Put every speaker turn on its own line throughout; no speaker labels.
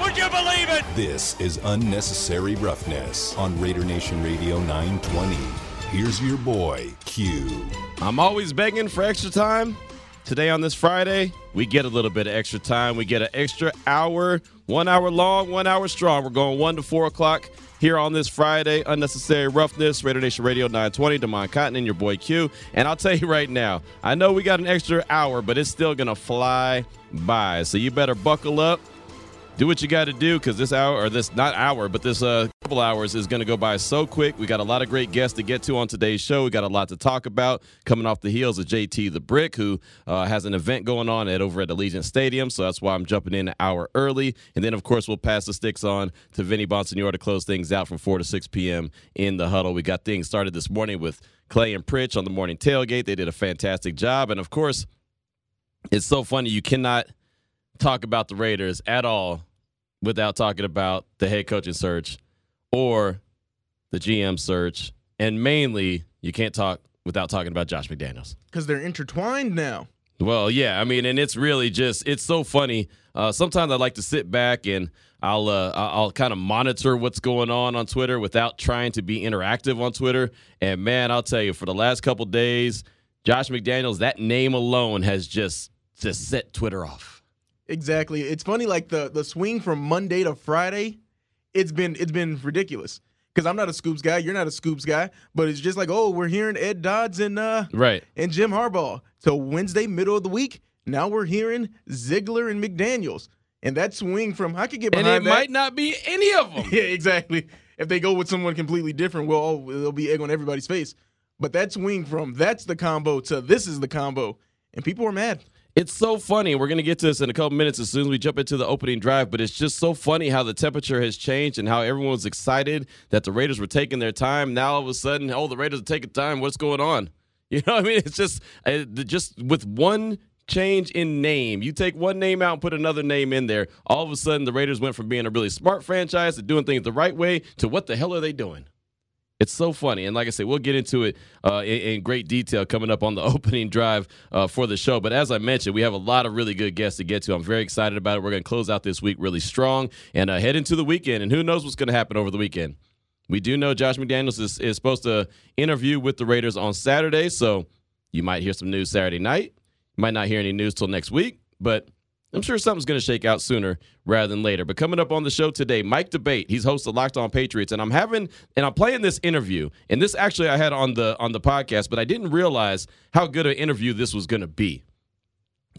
Would you believe it?
This is unnecessary roughness on Raider Nation Radio 920. Here's your boy, Q.
I'm always begging for extra time. Today on this Friday, we get a little bit of extra time. We get an extra hour, one hour long, one hour strong. We're going one to four o'clock here on this Friday. Unnecessary roughness, Raider Nation Radio 920, Demond Cotton and your boy Q. And I'll tell you right now, I know we got an extra hour, but it's still gonna fly by. So you better buckle up do what you got to do because this hour or this not hour but this uh, couple hours is going to go by so quick. We got a lot of great guests to get to on today's show. We got a lot to talk about. Coming off the heels of jt the brick who uh, has an event going on at over at allegiant stadium so that's why i'm jumping in an hour early. And then of course we'll pass the sticks on to vinny bonsignore to close things out from 4 to 6 p.m in the huddle. We got things started this morning with clay and pritch on the morning tailgate. They did a fantastic job. And of course it's so funny you cannot talk about the raiders at all without talking about the head coaching search or the GM search. And mainly, you can't talk without talking about Josh McDaniels.
Because they're intertwined now.
Well, yeah. I mean, and it's really just, it's so funny. Uh, sometimes I like to sit back and I'll uh, I'll kind of monitor what's going on on Twitter without trying to be interactive on Twitter. And man, I'll tell you, for the last couple days, Josh McDaniels, that name alone has just just set Twitter off.
Exactly. It's funny, like the the swing from Monday to Friday, it's been it's been ridiculous. Because I'm not a scoops guy, you're not a scoops guy, but it's just like, oh, we're hearing Ed Dodds and uh
right
and Jim Harbaugh. So Wednesday, middle of the week, now we're hearing Ziegler and McDaniels. And that swing from I could get behind
and it
that.
might not be any of them.
yeah, exactly. If they go with someone completely different, well, oh, there'll be egg on everybody's face. But that swing from that's the combo to this is the combo, and people are mad.
It's so funny. We're going to get to this in a couple minutes as soon as we jump into the opening drive, but it's just so funny how the temperature has changed and how everyone was excited that the Raiders were taking their time. Now all of a sudden, oh, the Raiders are taking time. What's going on? You know what I mean? It's just uh, just with one change in name. You take one name out and put another name in there. All of a sudden, the Raiders went from being a really smart franchise to doing things the right way to what the hell are they doing? It's so funny. And like I said, we'll get into it uh, in, in, great detail coming up on the opening drive uh, for the show. But as I mentioned, we have a lot of really good guests to get to. I'm very excited about it. We're going to close out this week really strong and uh, head into the weekend. And who knows what's going to happen over the weekend? We do know Josh McDaniels is, is supposed to interview with the Raiders on Saturday. So you might hear some news Saturday night. You might not hear any news till next week. But I'm sure something's going to shake out sooner rather than later. But coming up on the show today, Mike D'Abate, He's host of Locked On Patriots, and I'm having and I'm playing this interview. And this actually I had on the on the podcast, but I didn't realize how good an interview this was going to be.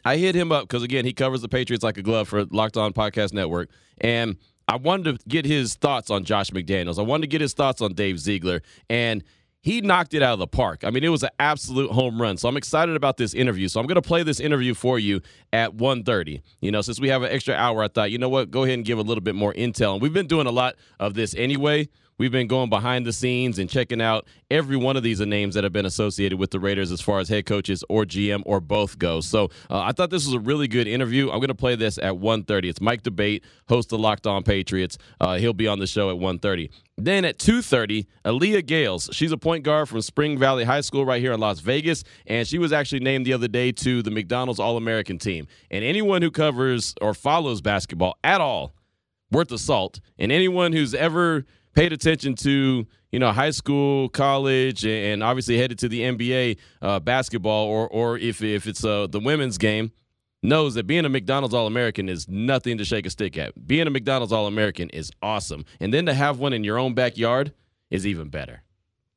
I hit him up because again he covers the Patriots like a glove for Locked On Podcast Network, and I wanted to get his thoughts on Josh McDaniels. I wanted to get his thoughts on Dave Ziegler, and he knocked it out of the park. I mean, it was an absolute home run. So I'm excited about this interview. So I'm going to play this interview for you at 1:30. You know, since we have an extra hour, I thought, you know what, go ahead and give a little bit more intel. And we've been doing a lot of this anyway. We've been going behind the scenes and checking out every one of these names that have been associated with the Raiders as far as head coaches or GM or both go. So uh, I thought this was a really good interview. I'm going to play this at 1.30. It's Mike D'Abate, host of Locked On Patriots. Uh, he'll be on the show at 1.30. Then at 2:30, Aaliyah Gayles. She's a point guard from Spring Valley High School right here in Las Vegas, and she was actually named the other day to the McDonald's All-American team. And anyone who covers or follows basketball at all, worth of salt, and anyone who's ever paid attention to you know high school, college, and obviously headed to the NBA uh, basketball, or or if if it's uh, the women's game, knows that being a McDonald's All American is nothing to shake a stick at. Being a McDonald's All American is awesome, and then to have one in your own backyard is even better.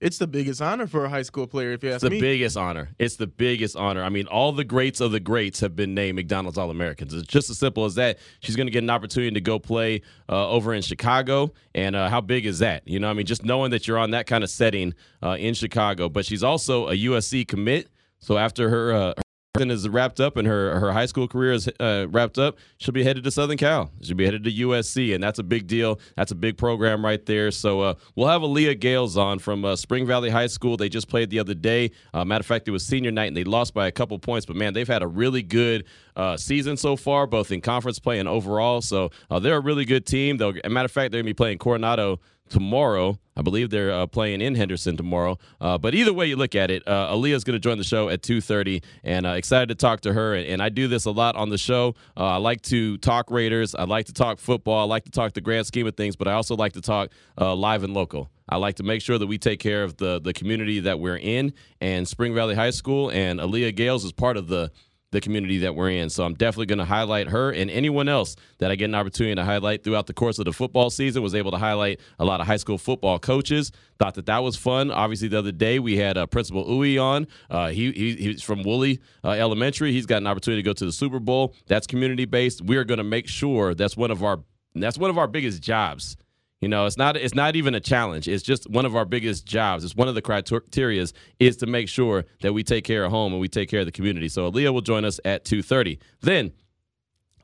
It's the biggest honor for a high school player, if you ask me.
it's the
me.
biggest honor. It's the biggest honor. I mean, all the greats of the greats have been named McDonald's All Americans. It's just as simple as that. She's going to get an opportunity to go play uh, over in Chicago, and uh, how big is that? You know, I mean, just knowing that you're on that kind of setting uh, in Chicago. But she's also a USC commit. So after her uh, is wrapped up and her her high school career is uh, wrapped up, she'll be headed to Southern Cal. She'll be headed to USC, and that's a big deal. That's a big program right there. So uh, we'll have Aaliyah Gayles on from uh, Spring Valley High School. They just played the other day. Uh, matter of fact, it was senior night, and they lost by a couple points. But man, they've had a really good uh, season so far, both in conference play and overall. So uh, they're a really good team. Though, matter of fact, they're gonna be playing Coronado tomorrow. I believe they're uh, playing in Henderson tomorrow. Uh, but either way you look at it, uh, Aaliyah's going to join the show at 2.30, and uh, excited to talk to her. And, and, I do this a lot on the show. Uh, I like to talk Raiders. I like to talk football. I like to talk the grand scheme of things, but I also like to talk uh, live and local. I like to make sure that we take care of the, the community that we're in, and Spring Valley High School and Aaliyah Gayles is part of the – the community that we're in. So I'm definitely going to highlight her and anyone else that I get an opportunity to highlight throughout the course of the football season. Was able to highlight a lot of high school football coaches. Thought that that was fun. Obviously, the other day we had uh, Principal Uwe on. Uh, he, he, he's from Woolley uh, Elementary. He's got an opportunity to go to the Super Bowl. That's community based. We are going to make sure that's one of our that's one of our biggest jobs you know, it's not it's not even a challenge. It's just one of our biggest jobs. It's one of the criterias is to make sure that we take care of home and we take care of the community. So Aaliyah will join us at 2:30. Then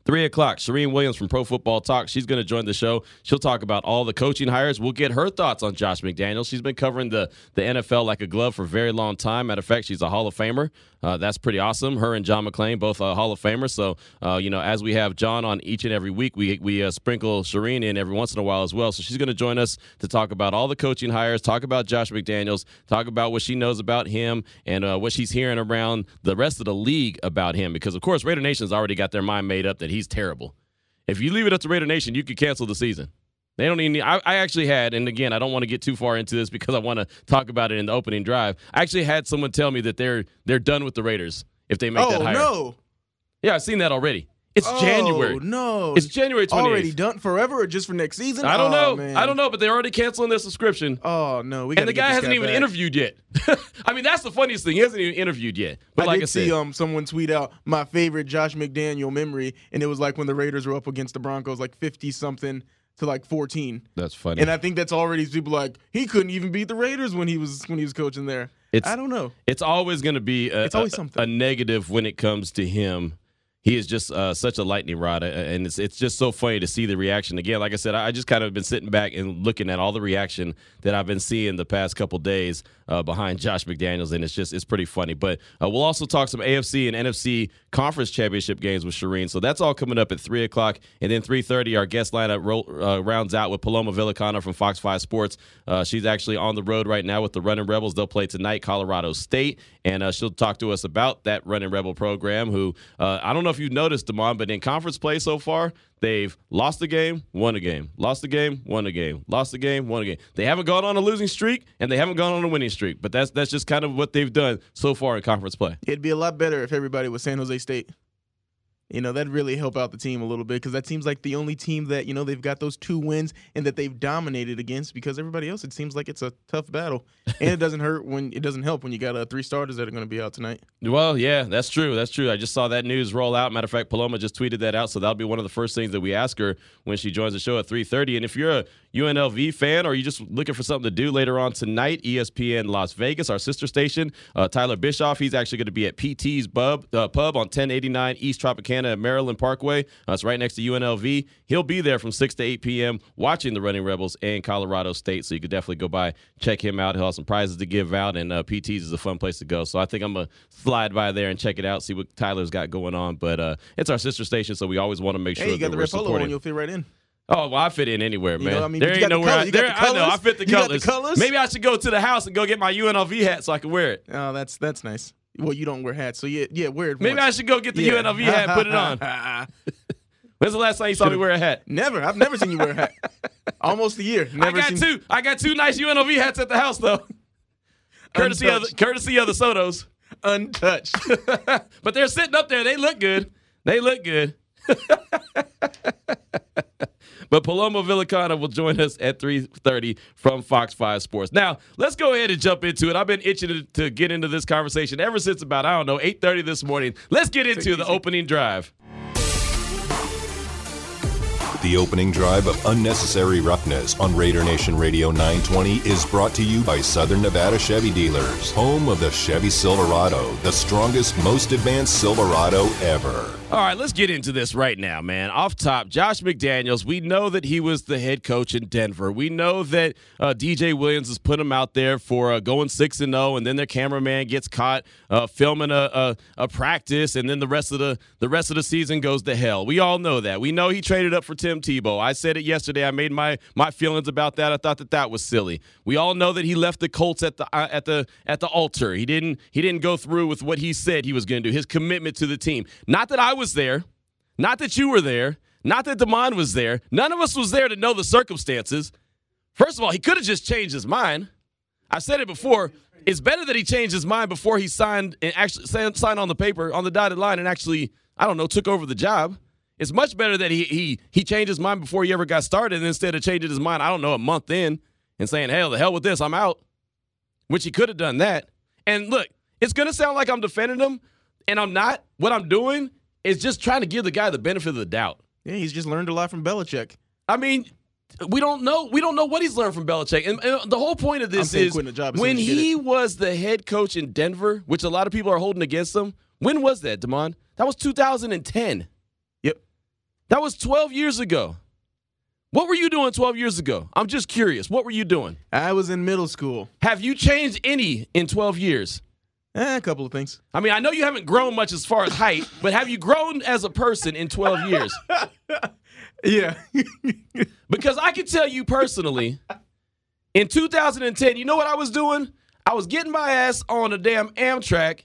Three o'clock, Charean Williams from Pro Football Talk. She's going to join the show. She'll talk about all the coaching hires. We'll get her thoughts on Josh McDaniels. She's been covering the, the NFL like a glove for a very long time. Matter of fact, she's a Hall of Famer. Uh, that's pretty awesome. Her and John McClain, both uh, Hall of Famers. So, uh, you know, as we have John on each and every week, we we uh, sprinkle Charean in every once in a while as well. So she's going to join us to talk about all the coaching hires, talk about Josh McDaniels, talk about what she knows about him, and uh, what she's hearing around the rest of the league about him. Because of course, Raider Nation's already got their mind made up that he's terrible. If you leave it up to Raider Nation, you could cancel the season. They don't even. Need, I, I actually had, and again, I don't want to get too far into this because I want to talk about it in the opening drive. I actually had someone tell me that they're they're done with the Raiders if they make
oh,
that hire.
Oh no.
Yeah, I've seen that already. It's
oh,
January.
No,
it's January 28th.
Already done forever, or just for next season?
I don't
oh,
know.
Man.
I don't know, but they're already canceling their subscription.
Oh no, we
and the guy hasn't
guy
even
back.
interviewed yet. I mean, that's the funniest thing. He hasn't even interviewed yet. But
I
like
did
I said,
see um someone tweet out my favorite Josh McDaniel memory, and it was like when the Raiders were up against the Broncos, like fifty something to like fourteen.
That's funny.
And I think that's already people like he couldn't even beat the Raiders when he was when he was coaching there.
It's,
I don't know.
It's always going to be a,
it's always
a,
something.
a negative when it comes to him he is just uh, such a lightning rod, and it's it's just so funny to see the reaction again. Like I said, I just kind of been sitting back and looking at all the reaction that I've been seeing the past couple days uh, behind Josh McDaniels, and it's just it's pretty funny. But uh, we'll also talk some AFC and NFC conference championship games with Charean. So that's all coming up at three o'clock, and then three thirty, our guest lineup ro- uh, rounds out with Paloma Villicana from Fox Five Sports. Uh, she's actually on the road right now with the Running Rebels. They'll play tonight, Colorado State, and uh, she'll talk to us about that Running Rebel program. Who I don't know if you've noticed, Demond but in conference play so far, they've lost a game, won a game, lost a game, won a game, lost a game, won a game. They haven't gone on a losing streak and they haven't gone on a winning streak, but that's that's just kind of what they've done so far in conference play.
It'd be a lot better if everybody was San Jose State. You know, that'd really help out the team a little bit because that seems like the only team that, you know, they've got those two wins and that they've dominated against because everybody else, it seems like it's a tough battle. and it doesn't hurt when it doesn't help when you got uh, three starters that are going to be out tonight.
Well, yeah, that's true. That's true. I just saw that news roll out. Matter of fact, Paloma just tweeted that out. So that'll be one of the first things that we ask her when she joins the show at 3.30. And if you're a UNLV fan or you're just looking for something to do later on tonight, ESPN Las Vegas, our sister station, uh, Tyler Bischoff, he's actually going to be at PT's uh, Pub on 1089 East Tropicana at Maryland Parkway. Uh, it's right next to UNLV. He'll be there from 6 to 8 p.m. watching the Running Rebels and Colorado State. So you could definitely go by, check him out. He'll have some prizes to give out, and uh, PT's is a fun place to go. So I think I'm going to slide by there and check it out, see what Tyler's got going on. But uh, it's our sister station, so we always want to make sure
hey, you got
that
the
we're
red polo on, you'll fit right in.
Oh, well, I fit in anywhere, man.
You know, I mean,
there ain't
got the
nowhere. I, there,
the
I know. I fit the
got the
colors.
colors?
Maybe I should go to the house and go get my UNLV hat so I can wear it.
Oh, that's that's nice. Well, you don't wear hats, so yeah, yeah, wear it.
Maybe I should go get the
Yeah.
UNLV hat put it on. When's the last time you saw me wear a hat?
Never. I've never seen you wear a hat. Almost a year. Never
I got
seen.
two. I got two nice UNLV hats at the house though. courtesy of the, courtesy of the Sotos.
Untouched.
but they're sitting up there. They look good. They look good. But Paloma Villicana will join us at 3.30 from Fox 5 Sports. Now, let's go ahead and jump into it. I've been itching to, to get into this conversation ever since about, I don't know, 8.30 this morning. Let's get into the opening drive.
The opening drive of Unnecessary Roughness on Raider Nation Radio 920 is brought to you by Southern Nevada Chevy Dealers, home of the Chevy Silverado, the strongest, most advanced Silverado ever.
All right, let's get into this right now, man. Off top, Josh McDaniels, we know that he was the head coach in Denver. We know that uh, DJ Williams has put him out there for uh, going 6 and 0 and then their cameraman gets caught uh, filming a, a, a, practice and then the rest of the the rest of the season goes to hell. We all know that. We know he traded up for Tim Tebow. I said it yesterday. I made my my feelings about that. I thought that that was silly. We all know that he left the Colts at the uh, at the at the altar. He didn't he didn't go through with what he said he was going to do. His commitment to the team. Not that I was there. Not that you were there. Not that Damon was there. None of us was there to know the circumstances. First of all, he could have just changed his mind. I said it before. It's better that he changed his mind before he signed and actually signed on the paper on the dotted line and actually, I don't know, took over the job. It's much better that he he he changed his mind before he ever got started instead of changing his mind, I don't know, a month in and saying, hell, the hell with this, I'm out. Which he could have done that. And look, it's gonna sound like I'm defending him, and I'm not. What I'm doing is just trying to give the guy the benefit of the doubt.
Yeah, he's just learned a lot from Belichick.
I mean, we don't know. We don't know what he's learned from Belichick. And, and the whole point of this is when he was the head coach in Denver, which a lot of people are holding against him. When was that, Damon? That was 2010.
Yep.
That was 12 years ago. What were you doing 12 years ago? I'm just curious. What were you doing?
I was in middle school.
Have you changed any in 12 years?
Eh, a couple of things.
I mean, I know you haven't grown much as far as height, but have you grown as a person in 12 years?
yeah.
because I can tell you personally, in 2010, you know what I was doing? I was getting my ass on a damn Amtrak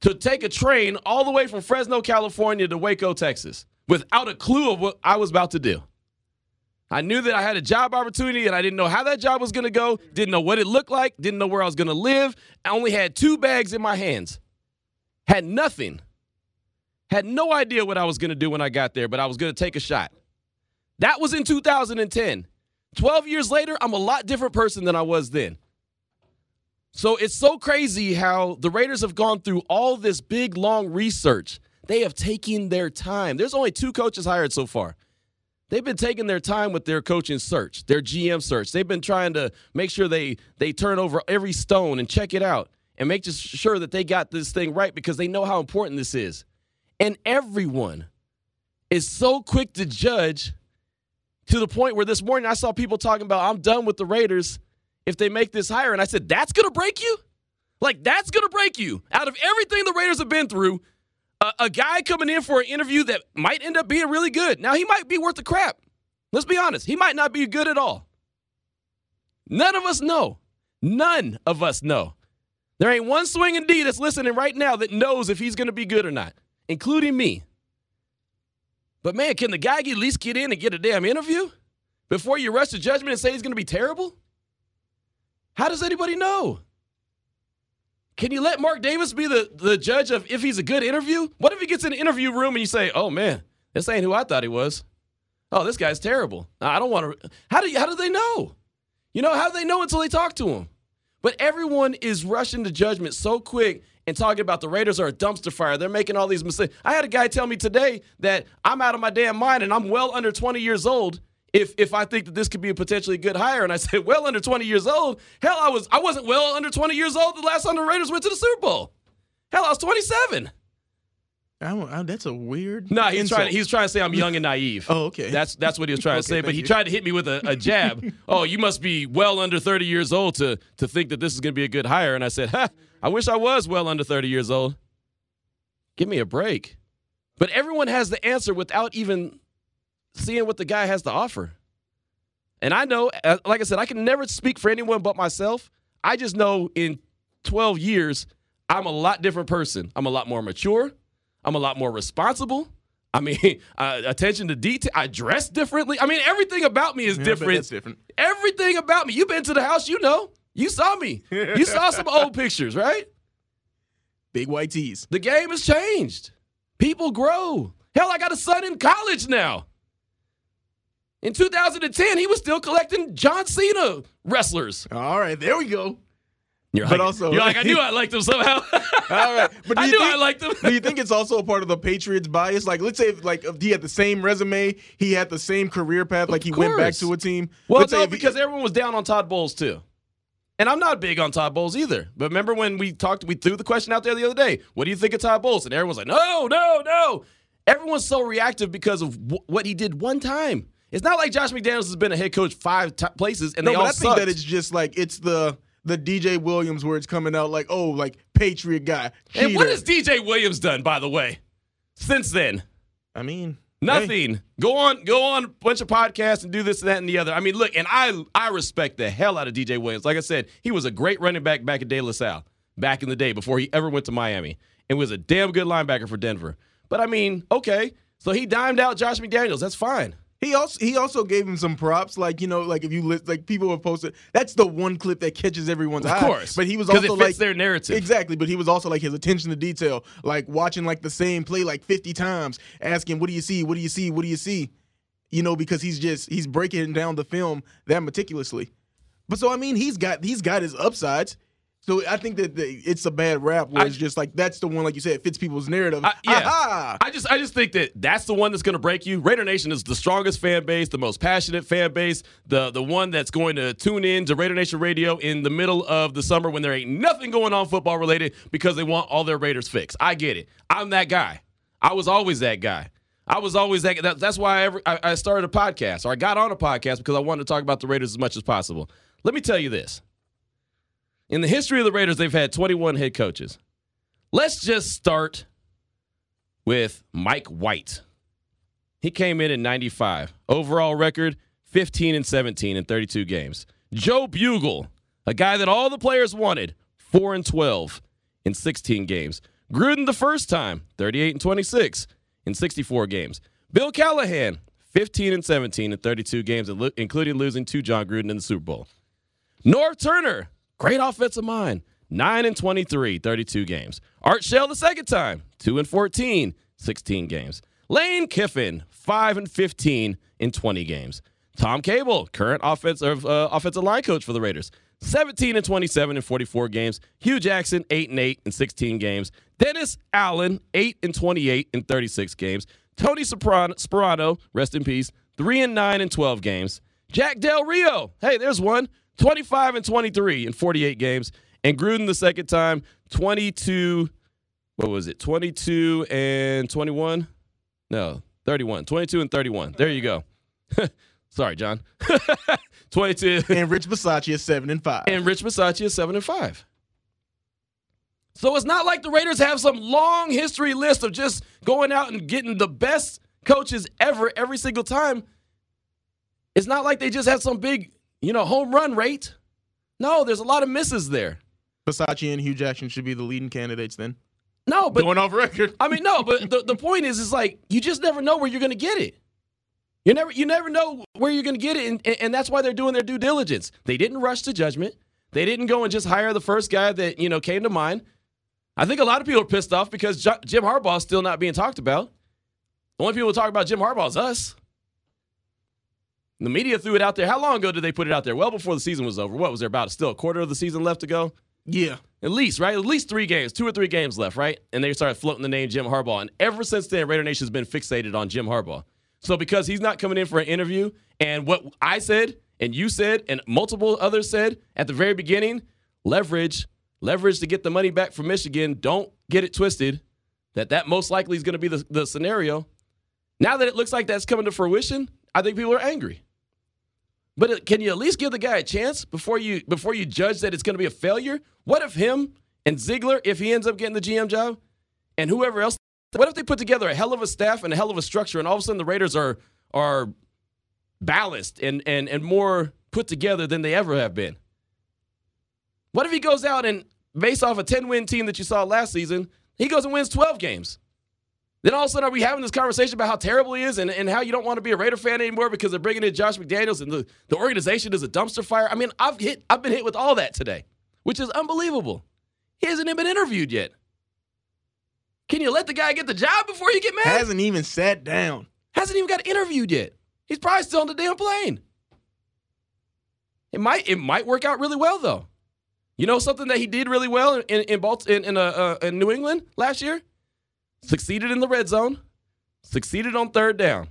to take a train all the way from Fresno, California to Waco, Texas, without a clue of what I was about to do. I knew that I had a job opportunity and I didn't know how that job was going to go, didn't know what it looked like, didn't know where I was going to live. I only had two bags in my hands, had nothing, had no idea what I was going to do when I got there, but I was going to take a shot. That was in 2010. 12 years later, I'm a lot different person than I was then. So it's so crazy how the Raiders have gone through all this big, long research. They have taken their time. There's only two coaches hired so far. They've been taking their time with their coaching search, their GM search. They've been trying to make sure they they turn over every stone and check it out and make sure that they got this thing right because they know how important this is. And everyone is so quick to judge to the point where this morning I saw people talking about I'm done with the Raiders if they make this hire and I said that's going to break you? Like that's going to break you. Out of everything the Raiders have been through, a, a guy coming in for an interview that might end up being really good. Now, he might be worth the crap. Let's be honest. He might not be good at all. None of us know. None of us know. There ain't one swinging D that's listening right now that knows if he's going to be good or not, including me. But man, can the guy at least get in and get a damn interview before you rush to judgment and say he's going to be terrible? How does anybody know? Can you let Mark Davis be the, the judge of if he's a good interview? What if he gets in an interview room and you say, "Oh man, this ain't who I thought he was. Oh, this guy's terrible. I don't want to." How do you, how do they know? You know how do they know until they talk to him? But everyone is rushing to judgment so quick and talking about the Raiders are a dumpster fire. They're making all these mistakes. I had a guy tell me today that I'm out of my damn mind and I'm well under 20 years old if if I think that this could be a potentially good hire. And I said, well, under 20 years old. Hell, I was I wasn't well under 20 years old the last time the Raiders went to the Super Bowl. Hell, I was 27.
I, I, that's a weird.
No, nah, he's trying. He's trying to say I'm young and naive.
oh, okay.
That's that's what he was trying to say. But he tried to hit me with a, a jab. oh, you must be well under 30 years old to to think that this is going to be a good hire. And I said, ha, I wish I was well under 30 years old. Give me a break. But everyone has the answer without even seeing what the guy has to offer. And I know, uh, like I said, I can never speak for anyone but myself. I just know in 12 years, I'm a lot different person. I'm a lot more mature. I'm a lot more responsible. I mean, uh, attention to detail. I dress differently. I mean, everything about me is
Yeah,
different.
different.
Everything about me. You've been to the house, you know. You saw me. You saw some old pictures, right?
Big white tees.
The game has changed. People grow. Hell, I got a son in college now. In 2010, he was still collecting John Cena wrestlers.
All right, there we go.
You're
But
like,
also-
you're like, I knew I liked him somehow.
All right, but do
I
you
knew
think-
I liked him.
Do you think it's also a part of the Patriots bias? Like, let's say if like if he had the same resume, he had the same career path, like he went back to a team.
Well,
let's
no,
if he-
because everyone was down on Todd Bowles too. And I'm not big on Todd Bowles either. But remember when we talked, we threw the question out there the other day. What do you think of Todd Bowles? And everyone's like, no, no, no. Everyone's so reactive because of w- what he did one time. It's not like Josh McDaniels has been a head coach five t- places and
no,
they
but
all
I think that it's just like it's the the DJ Williams where it's coming out like, oh, like Patriot guy.
and what has DJ Williams done, by the way, since then?
I mean, hey,
Nothing. Go on, go on a bunch of podcasts and do this and that and the other. I mean, look, and I I respect the hell out of DJ Williams. Like I said, he was a great running back back at De La Salle back in the day before he ever went to Miami, and was a damn good linebacker for Denver. But I mean, okay, so he dimed out Josh McDaniels. That's fine.
He also he also gave him some props, like you know, like if you list, like people have posted. That's the one clip that catches everyone's
Of
eye.
course,
but he was also
it fits
like
their narrative.
Exactly, but he was also like his attention to detail, like watching like the same play like fifty times, asking, "What do you see? What do you see? What do you see?" You know, because he's just he's breaking down the film that meticulously. But so I mean, he's got he's got his upsides. So I think that the, it's a bad rap where
I-
it's just like that's the one, like you said, it fits people's narrative.
I- yeah.
Aha!
I just I just think that that's the one that's going to break you. Raider Nation is the strongest fan base, the most passionate fan base, the the one that's going to tune in to Raider Nation Radio in the middle of the summer when there ain't nothing going on football related because they want all their Raiders fixed. I get it. I'm that guy. I was always that guy. I was always that. that that's why I, ever, I, I started a podcast or I got on a podcast because I wanted to talk about the Raiders as much as possible. Let me tell you this. In the history of the Raiders, they've had 21 head coaches. Let's just start with Mike White. He came in in 95. Overall record 15 and 17 in 32 games. Joe Bugel, a guy that all the players wanted, 4 and 12 in 16 games. Gruden the first time, 38 and 26 in 64 games. Bill Callahan, 15 and 17 in 32 games, including losing to Jon Gruden in the Super Bowl. Norv Turner, great offensive mind. 9 and 23, 32 games. Art Shell the second time, 2 and 14, 16 games. Lane Kiffin, 5 and 15 in 20 games. Tom Cable, current offensive uh, offensive line coach for the Raiders, 17 and 27 in 44 games. Hue Jackson, 8 and 8 in 16 games. Dennis Allen, 8 and 28 in 36 games. Tony Sparano, rest in peace, 3 and 9 in 12 games. Jack Del Rio, hey, there's one, 25 and 23 in 48 games. And Gruden the second time, 22, what was it, 22 and 21? No, 31. 22 and 31. There you go. Sorry, John. 22.
and Rich Bisaccia is seven and five.
And Rich Bisaccia is 7 and 5. So it's not like the Raiders have some long history list of just going out and getting the best coaches ever every single time. It's not like they just had some big, you know, home run rate. No, there's a lot of misses there.
Bisaccia and Hue Jackson should be the leading candidates then.
No, but
Going off record.
I mean, no, but the, the point is, is like you just never know where you're going to get it. You never, you never know where you're going to get it, and, and, and that's why they're doing their due diligence. They didn't rush to judgment. They didn't go and just hire the first guy that you know came to mind. I think a lot of people are pissed off because Ju- Jim Harbaugh is still not being talked about. The only people who talk about Jim Harbaugh is us. The media threw it out there. How long ago did they put it out there? Well before the season was over. What was there about? Still a quarter of the season left to go.
Yeah.
At least, right? At least three games, two or three games left, right? And they started floating the name Jim Harbaugh. And ever since then, Raider Nation's been fixated on Jim Harbaugh. So because he's not coming in for an interview, and what I said and you said and multiple others said at the very beginning, leverage, leverage to get the money back from Michigan. Don't get it twisted. That that most likely is going to be the, the scenario. Now that it looks like that's coming to fruition, I think people are angry. But uh, can you at least give the guy a chance before you before you judge that it's going to be a failure? What if him and Ziegler, if he ends up getting the GM job, and whoever else, what if they put together a hell of a staff and a hell of a structure, and all of a sudden the Raiders are are balanced and and and more put together than they ever have been? What if he goes out and based off a 10 win team that you saw last season, he goes and wins 12 games? Then all of a sudden, are we having this conversation about how terrible he is and, and how you don't want to be a Raider fan anymore because they're bringing in Josh McDaniels and the, the organization is a dumpster fire? I mean, I've hit I've been hit with all that today, which is unbelievable. He hasn't even been interviewed yet. Can you let the guy get the job before you get mad?
He hasn't even sat down.
Hasn't even got interviewed yet. He's probably still on the damn plane. It might it might work out really well though. You know something that he did really well in in Balt- in, in, uh, uh, in New England last year? Succeeded in the red zone, succeeded on third down.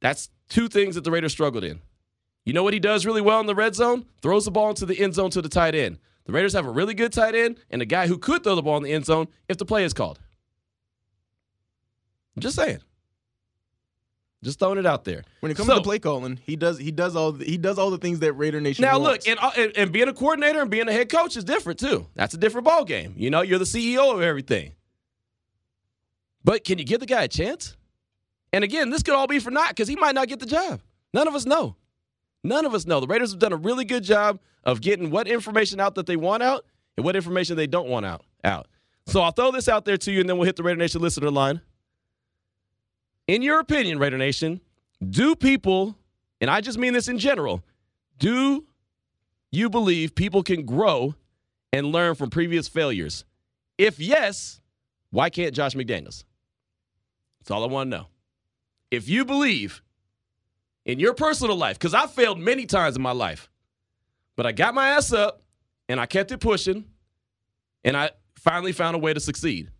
That's two things that the Raiders struggled in. You know what he does really well in the red zone? Throws the ball into the end zone to the tight end. The Raiders have a really good tight end and a guy who could throw the ball in the end zone if the play is called. I'm just saying. Just throwing it out there.
When it comes
So-
to play calling, he does he does all the, he does all the things that Raider Nation
Now
wants.
look, and, uh, and and being a coordinator and being a head coach is different too. That's a different ball game. You know, you're the CEO of everything. But can you give the guy a chance? And again, this could all be for naught because he might not get the job. None of us know. None of us know. The Raiders have done a really good job of getting what information out that they want out and what information they don't want out. Out. So I'll throw this out there to you, and then we'll hit the Raider Nation listener line. In your opinion, Raider Nation, do people, and I just mean this in general, do you believe people can grow and learn from previous failures? If yes, why can't Josh McDaniels? That's all I want to know. If you believe in your personal life, because I failed many times in my life, but I got my ass up and I kept it pushing and I finally found a way to succeed.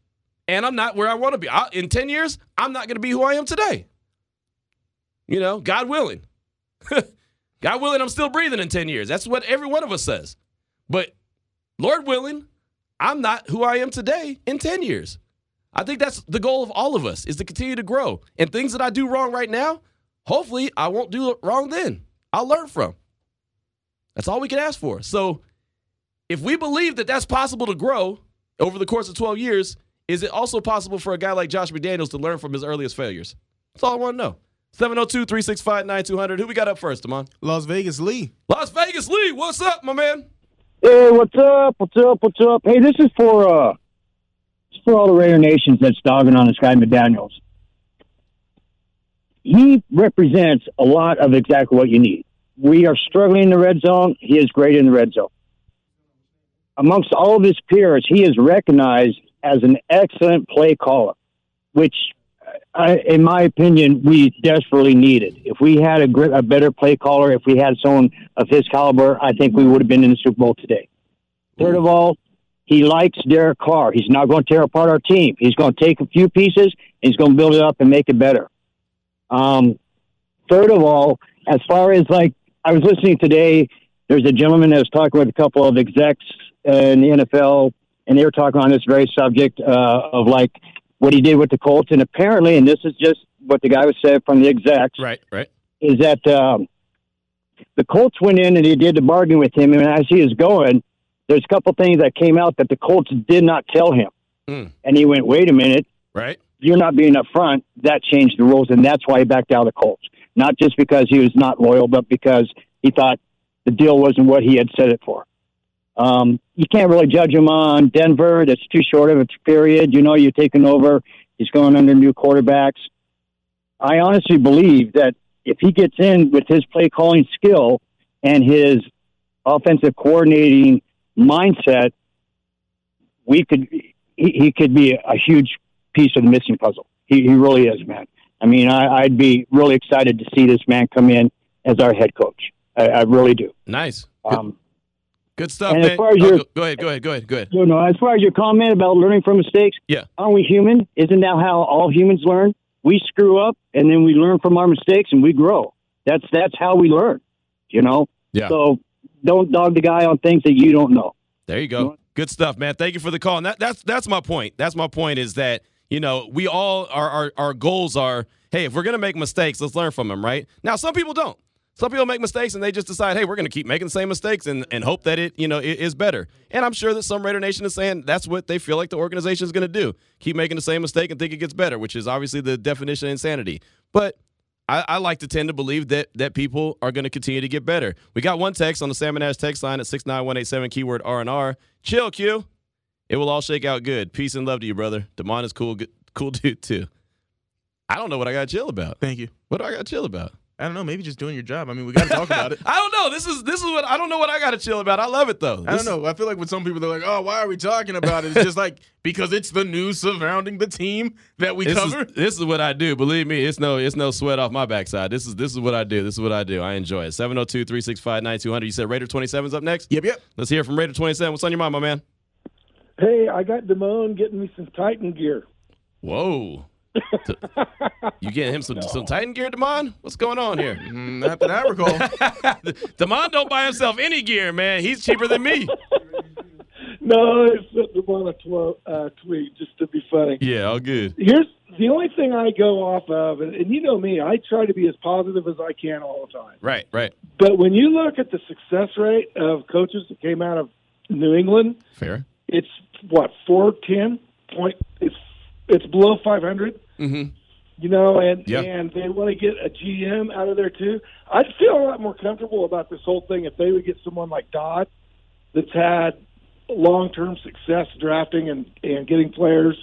And I'm not where I want to be. I, in 10 years, I'm not going to be who I am today. You know, God willing. God willing, I'm still breathing in 10 years. That's what every one of us says. But Lord willing, I'm not who I am today in 10 years. I think that's the goal of all of us is to continue to grow. And things that I do wrong right now, hopefully I won't do it wrong then. I'll learn from. That's all we can ask for. So if we believe that that's possible to grow over the course of 12 years, is it also possible for a guy like Josh McDaniels to learn from his earliest failures? That's all I want to know. 702 365 9200. Who we got up first, Amon?
Las Vegas Lee.
Las Vegas Lee, what's up, my man?
Hey, what's up? What's up? What's up? Hey, this is for uh, it's for all the Raider nations that's dogging on this guy McDaniel's. He represents a lot of exactly what you need. We are struggling in the red zone. He is great in the red zone. Amongst all of his peers, he is recognized as an excellent play caller, which, uh, I, in my opinion, we desperately needed. If we had a, a better play caller, if we had someone of his caliber, I think we would have been in the Super Bowl today. Third of all, he likes Derek Carr. He's not going to tear apart our team. He's going to take a few pieces, and he's going to build it up and make it better. Um, third of all, as far as like I was listening today, there's a gentleman that was talking with a couple of execs in the NFL, and they were talking on this very subject uh, of like what he did with the Colts. And apparently, and this is just what the guy was said from the execs,
Right, right.
is that um, the Colts went in and they did the bargain with him, and as he was going, there's a couple things that came out that the Colts did not tell him,
Mm.
and he went, "Wait a minute,
Right.
you're not being upfront." That changed the rules, and that's why he backed out of the Colts. Not just because he was not loyal, but because he thought the deal wasn't what he had set it for. Um, you can't really judge him on Denver. That's too short of a period. You know, you're taking over. He's going under new quarterbacks. I honestly believe that if he gets in with his play calling skill and his offensive coordinating mindset, we could he, he could be a huge piece of the missing puzzle. He, he really is, man. I mean, I, I'd be really excited to see this man come in as our head coach. I, I really do.
Nice. Good,
Um,
good stuff,
and as far as
Oh,
your-
go, go ahead, go ahead, go ahead, go ahead.
you know, as far as your comment about learning from mistakes,
Yeah.
aren't we human? Isn't that how all humans learn? We screw up and then we learn from our mistakes and we grow. That's that's how we learn. You know.
Yeah.
So don't dog the guy on things that you don't know.
There you go. Good stuff, man. Thank you for the call. And that, that's that's my point. That's my point is that you know we all our our, our goals are hey if we're gonna make mistakes let's learn from them right now some people don't some people make mistakes and they just decide hey we're gonna keep making the same mistakes and, and hope that it you know it is better and I'm sure that some Raider Nation is saying that's what they feel like the organization is gonna do keep making the same mistake and think it gets better which is obviously the definition of insanity but I, I like to tend to believe that that people are going to continue to get better. We got one text on the Salmon Ash text line at six nine one eight seven keyword R and R. Chill, Q. It will all shake out good. Peace and love to you, brother. Demond is cool, good, cool dude too. I don't know what I got to chill about.
Thank you.
What do I got to chill about?
I don't know. Maybe just doing your job. I mean, we got to talk about it.
I don't know. This is this is what I don't know what I got to chill about. I love it though.
I don't know. I feel like with some people, they're like, "Oh, why are we talking about it?" It's just like because it's the news surrounding the team that we
This
cover.
is, this is what I do. Believe me, it's no it's no sweat off my backside. This is this is what I do. This is what I do. I enjoy it. 702-365-9200. You said Raider 27's up next?
Yep, yep.
Let's hear from Raider 27. What's on your mind, my man?
Hey, I got Damone getting me some Titan gear.
Whoa. You getting him some some Titan gear, Demond? What's going on here?
Mm, Not that I recall.
Demond don't buy himself any gear, man. He's cheaper than me.
No, it's the one a tw- uh, tweet just to be funny.
Yeah, all good.
Here's the only thing I go off of, and, and you know me, I try to be as positive as I can all the time.
Right, right.
But when you look at the success rate of coaches that came out of New England,
Fair.
it's what four ten point. It's it's below five hundred.
Mm-hmm.
You know, and
Yeah.
and they want to get a GM out of there too. I'd feel a lot more comfortable about this whole thing if they would get someone like Dodd, that's had long term success drafting and and getting players,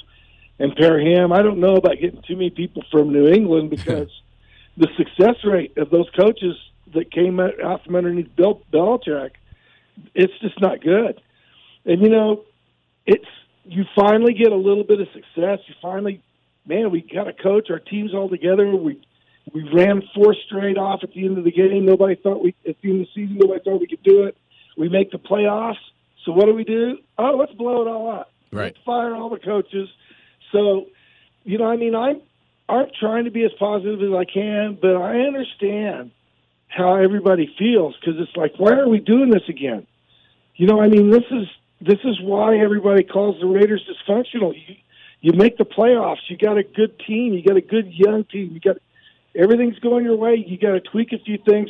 and pair him. I don't know about getting too many people from New England because the success rate of those coaches that came out out from underneath Bill Belichick, it's just not good. And you know, it's you finally get a little bit of success. You finally, man, we got a coach. Our team's all together. We we ran four straight off at the end of the game. Nobody thought we at the end of the season. Nobody thought we could do it. We make the playoffs. So what do we do? Oh, let's blow it all up.
Right.
Let's fire all the coaches. So, you know, I mean, I'm I'm trying to be as positive as I can, but I understand how everybody feels because it's like, why are we doing this again? You know, I mean, this is this is why everybody calls the Raiders dysfunctional. You you make the playoffs. You got a good team. You got a good young team. You got everything's going your way. You got to tweak a few things,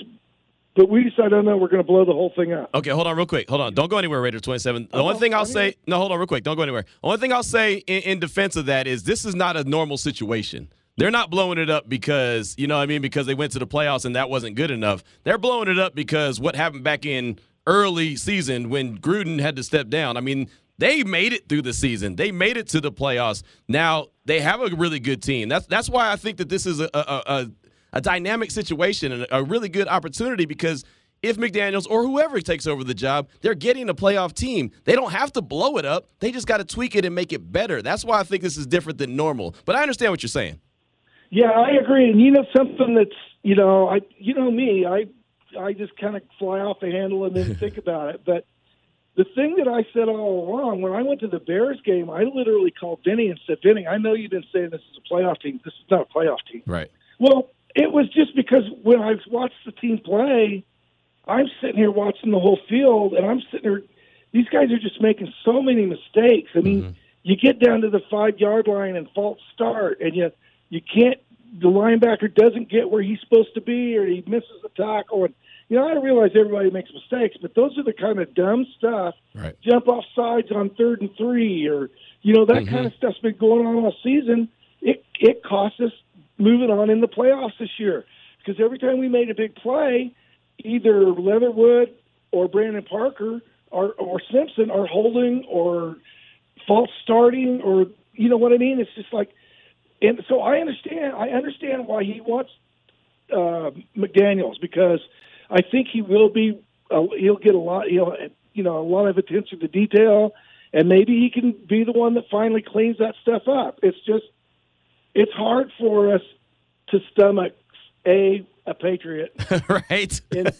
but we decided, oh no, we're going to blow the whole thing up.
Okay, hold on real quick. Hold on. Don't go anywhere, Raider 27. The
Oh,
only thing I'll
I mean-
say, no, hold on real quick. Don't go anywhere. The only thing I'll say in, in defense of that is this is not a normal situation. They're not blowing it up because, you know what I mean, because they went to the playoffs and that wasn't good enough. They're blowing it up because what happened back in early season when Gruden had to step down. I mean, they made it through the season. They made it to the playoffs. Now they have a really good team. That's that's why I think that this is a a, a, a dynamic situation and a really good opportunity because if McDaniels or whoever takes over the job, they're getting a playoff team. They don't have to blow it up. They just got to tweak it and make it better. That's why I think this is different than normal. But I understand what you're saying.
Yeah, I agree. And you know something that's you know I you know me I I just kind of fly off the handle and then think about it. But the thing that I said all along when I went to the Bears game, I literally called Vinny and said, Vinny, I know you've been saying this is a playoff team. This is not a playoff team.
Right.
Well, it was just because when I watched the team play, I'm sitting here watching the whole field, and I'm sitting here. These guys are just making so many mistakes. I mean, mm-hmm. you get down to the five yard line and false start, and you you can't. The linebacker doesn't get where he's supposed to be, or he misses a tackle. And you know, I realize everybody makes mistakes, but those are the kind of dumb stuff.
Right.
Jump off sides on third and three, or you know that mm-hmm. kind of stuff's been going on all season. It it cost us moving on in the playoffs this year because every time we made a big play, either Leatherwood or Brandon Parker or, or Simpson are holding or false starting or you know what I mean. It's just like, and so I understand. I understand why he wants uh, McDaniel's because I think he will be. Uh, he'll get a lot. He'll you know a lot of attention to detail, and maybe he can be the one that finally cleans that stuff up. It's just it's hard for us to stomach a a patriot.
right.
And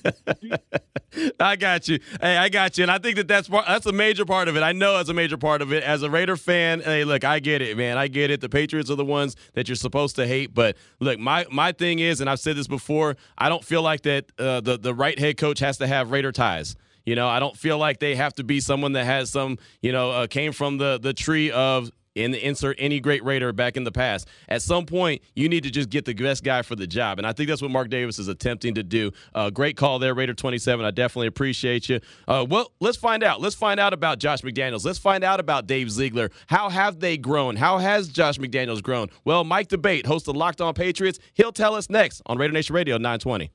I got you. Hey, I got you, and I think that that's part, that's a major part of it. I know that's a major part of it. As a Raider fan, hey, look, I get it, man. I get it. The Patriots are the ones that you're supposed to hate, but look, my my thing is, and I've said this before, I don't feel like that uh, the the right head coach has to have Raider ties. You know, I don't feel like they have to be someone that has some, you know, uh, came from the the tree of in the insert any great Raider back in the past. At some point, you need to just get the best guy for the job, and I think that's what Mark Davis is attempting to do. Uh, great call there, Raider twenty seven. I definitely appreciate you. Uh, well, let's find out. Let's find out about Josh McDaniels. Let's find out about Dave Ziegler. How have they grown? How has Josh McDaniels grown? Well, Mike D'Abate, host of Locked On Patriots, he'll tell us next on Raider Nation Radio nine twenty.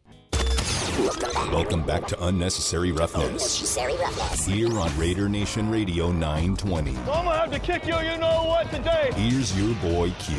Welcome back to Unnecessary Roughness
Unnecessary roughness.
here on Raider Nation Radio 920.
I'm gonna have to kick you, you know what, today.
Here's your boy Q.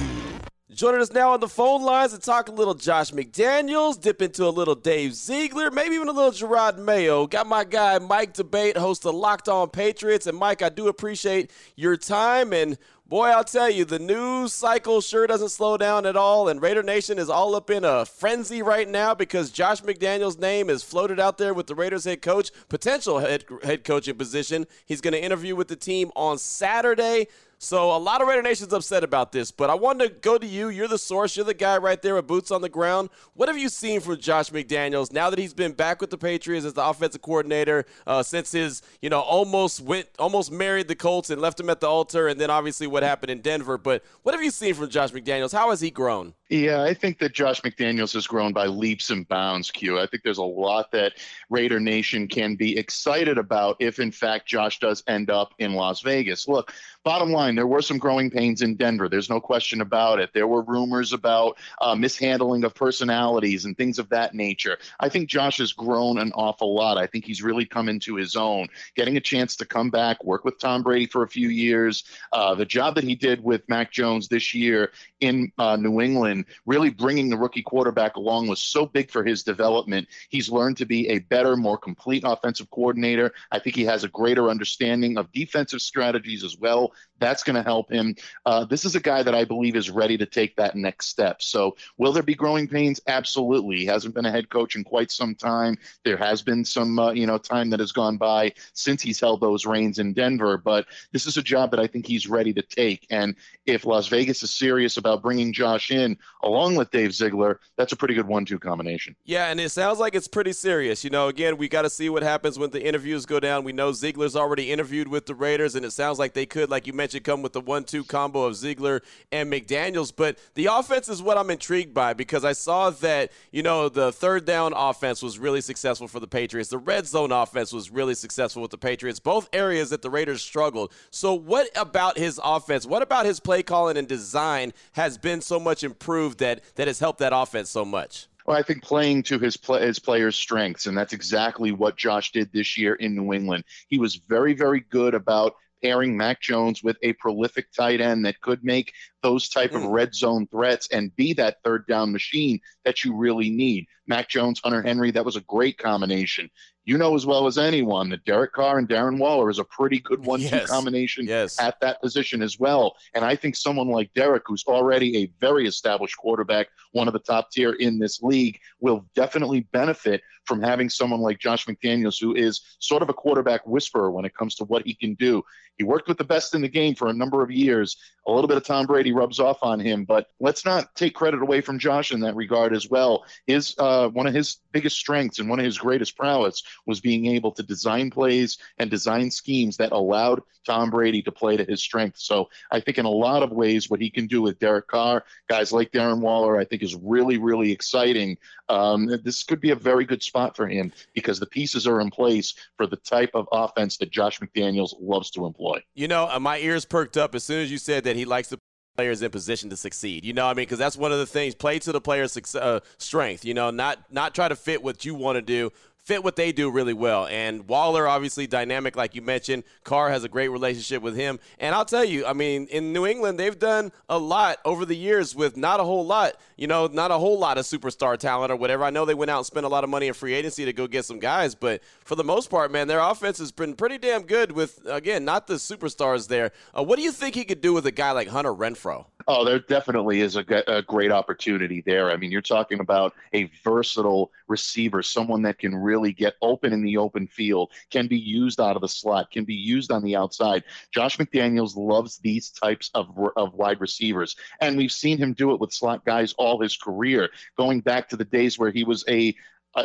Joining us now on the phone lines to talk a little Josh McDaniels, dip into a little Dave Ziegler, maybe even a little Jerod Mayo. Got my guy Mike D'Abate, host of Locked On Patriots. And Mike, I do appreciate your time. And boy, I'll tell you, the news cycle sure doesn't slow down at all. And Raider Nation is all up in a frenzy right now because Josh McDaniels' name is floated out there with the Raiders head coach, potential head, head coaching position. He's going to interview with the team on Saturday. So a lot of Raider Nation's upset about this, but I wanted to go to you. You're the source. You're the guy right there with boots on the ground. What have you seen from Josh McDaniels now that he's been back with the Patriots as the offensive coordinator uh, since his, you know, almost went, almost married the Colts and left him at the altar, and then obviously what happened in Denver. But what have you seen from Josh McDaniels? How has he grown?
Yeah, I think that Josh McDaniels has grown by leaps and bounds, Q. I think there's a lot that Raider Nation can be excited about if, in fact, Josh does end up in Las Vegas. Look, bottom line, there were some growing pains in Denver. There's no question about it. There were rumors about uh, mishandling of personalities and things of that nature. I think Josh has grown an awful lot. I think he's really come into his own, getting a chance to come back, work with Tom Brady for a few years. Uh, the job that he did with Mac Jones this year in uh, New England, really bringing the rookie quarterback along was so big for his development. He's learned to be a better, more complete offensive coordinator. I think he has a greater understanding of defensive strategies as well. That's going to help him. Uh, this is a guy that I believe is ready to take that next step. So, will there be growing pains? Absolutely. He hasn't been a head coach in quite some time. There has been some, uh, you know, time that has gone by since he's held those reins in Denver. But this is a job that I think he's ready to take. And if Las Vegas is serious about bringing Josh in along with Dave Ziegler, that's a pretty good one-two combination.
Yeah, and it sounds like it's pretty serious. You know, again, we got to see what happens when the interviews go down. We know Ziegler's already interviewed with the Raiders, and it sounds like they could, like you mentioned, come with the one-two combo of Ziegler and McDaniels. But the offense is what I'm intrigued by because I saw that you know the third down offense was really successful for the Patriots. The red zone offense was really successful with the Patriots. Both areas that the Raiders struggled. So, what about his offense? What about his play calling and design has been so much improved that that has helped that offense so much?
Well, I think playing to his play, his players' strengths, and that's exactly what Josh did this year in New England. He was very, very good about pairing Mac Jones with a prolific tight end that could make those type of hmm. red zone threats and be that third down machine that you really need. Mac Jones, Hunter Henry, that was a great combination. You know as well as anyone that Derek Carr and Darren Waller is a pretty good one-two yes. combination
yes.
at that position as well. And I think someone like Derek, who's already a very established quarterback, one of the top tier in this league, will definitely benefit from having someone like Josh McDaniels, who is sort of a quarterback whisperer when it comes to what he can do. He worked with the best in the game for a number of years. A little bit of Tom Brady rubs off on him, but let's not take credit away from Josh in that regard as well. His uh, one of his biggest strengths and one of his greatest prowess was being able to design plays and design schemes that allowed Tom Brady to play to his strengths. So I think in a lot of ways, what he can do with Derek Carr, guys like Darren Waller, I think is really, really exciting. Um, this could be a very good spot for him because the pieces are in place for the type of offense that Josh McDaniels loves to employ.
You know, uh, my ears perked up as soon as you said that he likes to players in position to succeed. You know, I mean, because that's one of the things. Play to the player's uh, strength. You know, not not try to fit what you want to do, fit what they do really well. And Waller, obviously dynamic, like you mentioned. Carr has a great relationship with him. And I'll tell you, I mean, in New England, they've done a lot over the years with not a whole lot, you know, not a whole lot of superstar talent or whatever. I know they went out and spent a lot of money in free agency to go get some guys, but for the most part, man, their offense has been pretty damn good with, again, not the superstars there. Uh, what do you think he could do with a guy like Hunter Renfrow?
Oh, there definitely is a, a, great opportunity there. I mean, you're talking about a versatile receiver, someone that can really get open in the open field, can be used out of the slot, can be used on the outside. Josh McDaniels loves these types of, of wide receivers, and we've seen him do it with slot guys all his career, going back to the days where he was a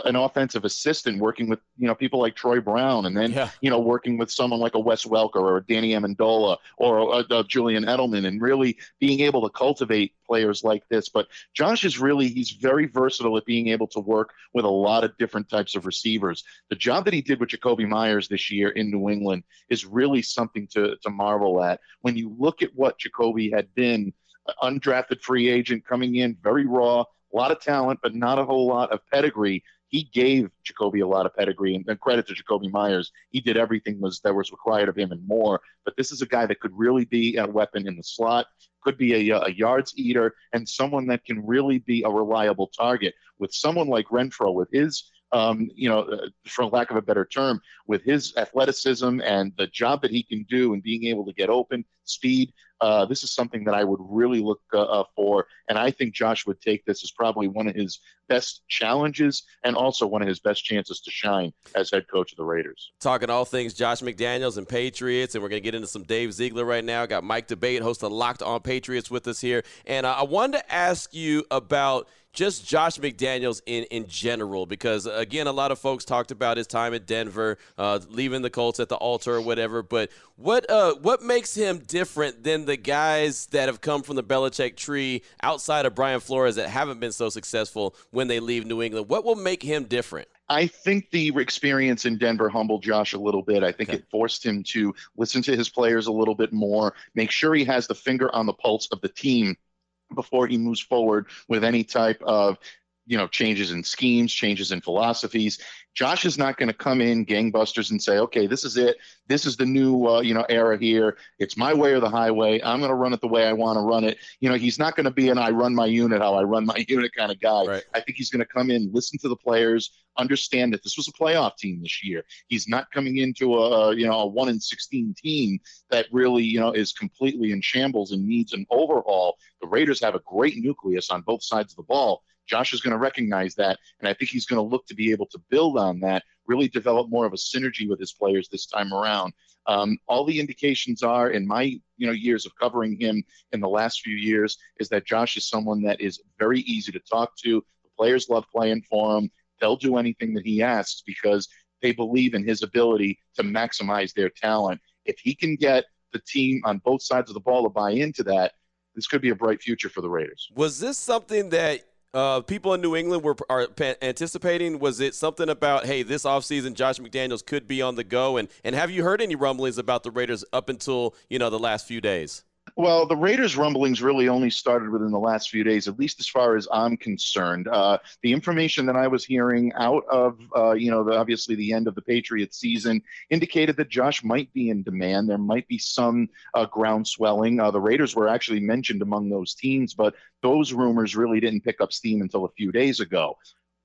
an offensive assistant working with you know people like Troy Brown, and then yeah. you know working with someone like a Wes Welker or a Danny Amendola or a, a Julian Edelman, and really being able to cultivate players like this. But Josh is really he's very versatile at being able to work with a lot of different types of receivers. The job that he did with Jakobi Meyers this year in New England is really something to to marvel at. When you look at what Jakobi had been, undrafted free agent coming in, very raw, a lot of talent, but not a whole lot of pedigree he gave Jakobi a lot of pedigree and, and, credit to Jakobi Meyers. He did everything was that was required of him and more. But this is a guy that could really be a weapon in the slot, could be a, a yards eater, and someone that can really be a reliable target. With someone like Renfrow, with his um, you know, uh, for lack of a better term, with his athleticism and the job that he can do and being able to get open, speed. Uh, this is something that I would really look uh, uh, for, and I think Josh would take this as probably one of his best challenges and also one of his best chances to shine as head coach of the Raiders.
Talking all things Josh McDaniels and Patriots, and we're going to get into some Dave Ziegler right now. Got Mike D'Abate, host of Locked On Patriots, with us here, and I wanted to ask you about just Josh McDaniels in in general, because again, a lot of folks talked about his time at Denver, uh, leaving the Colts at the altar or whatever. But what uh, what makes him different than the guys that have come from the Belichick tree outside of Brian Flores that haven't been so successful when they leave New England? What will make him different?
I think the experience in Denver humbled Josh a little bit. I think okay. it forced him to listen to his players a little bit more, make sure he has the finger on the pulse of the team before he moves forward with any type of you know changes in schemes changes in philosophies. Josh is not going to come in gangbusters and say okay this is it. This is the new uh, you know era here. It's my way or the highway. I'm going to run it the way i want to run it. You know he's not going to be an i run my unit how i run my unit kind of guy. Right. i think he's going to come in listen to the players understand that this was a playoff team this year. He's not coming into a you know a 1 in 16 team that really you know is completely in shambles and needs an overhaul. The raiders have a great nucleus on both sides of the ball Josh is going to recognize that, and I think he's going to look to be able to build on that, really develop more of a synergy with his players this time around. Um, all the indications are, in my you know years of covering him in the last few years, is that Josh is someone that is very easy to talk to. The players love playing for him. They'll do anything that he asks because they believe in his ability to maximize their talent. If he can get the team on both sides of the ball to buy into that, this could be a bright future for the Raiders.
Was this something that uh, people in New England were are anticipating? Was it something about, hey, this offseason Josh McDaniels could be on the go? And, and have you heard any rumblings about the Raiders up until, you know, the last few days?
Well, the Raiders' rumblings really only started within the last few days, at least as far as I'm concerned. Uh, the information that I was hearing out of, uh, you know, the, obviously the end of the Patriots season indicated that Josh might be in demand. There might be some uh, ground swelling. Uh, the Raiders were actually mentioned among those teams, but those rumors really didn't pick up steam until a few days ago.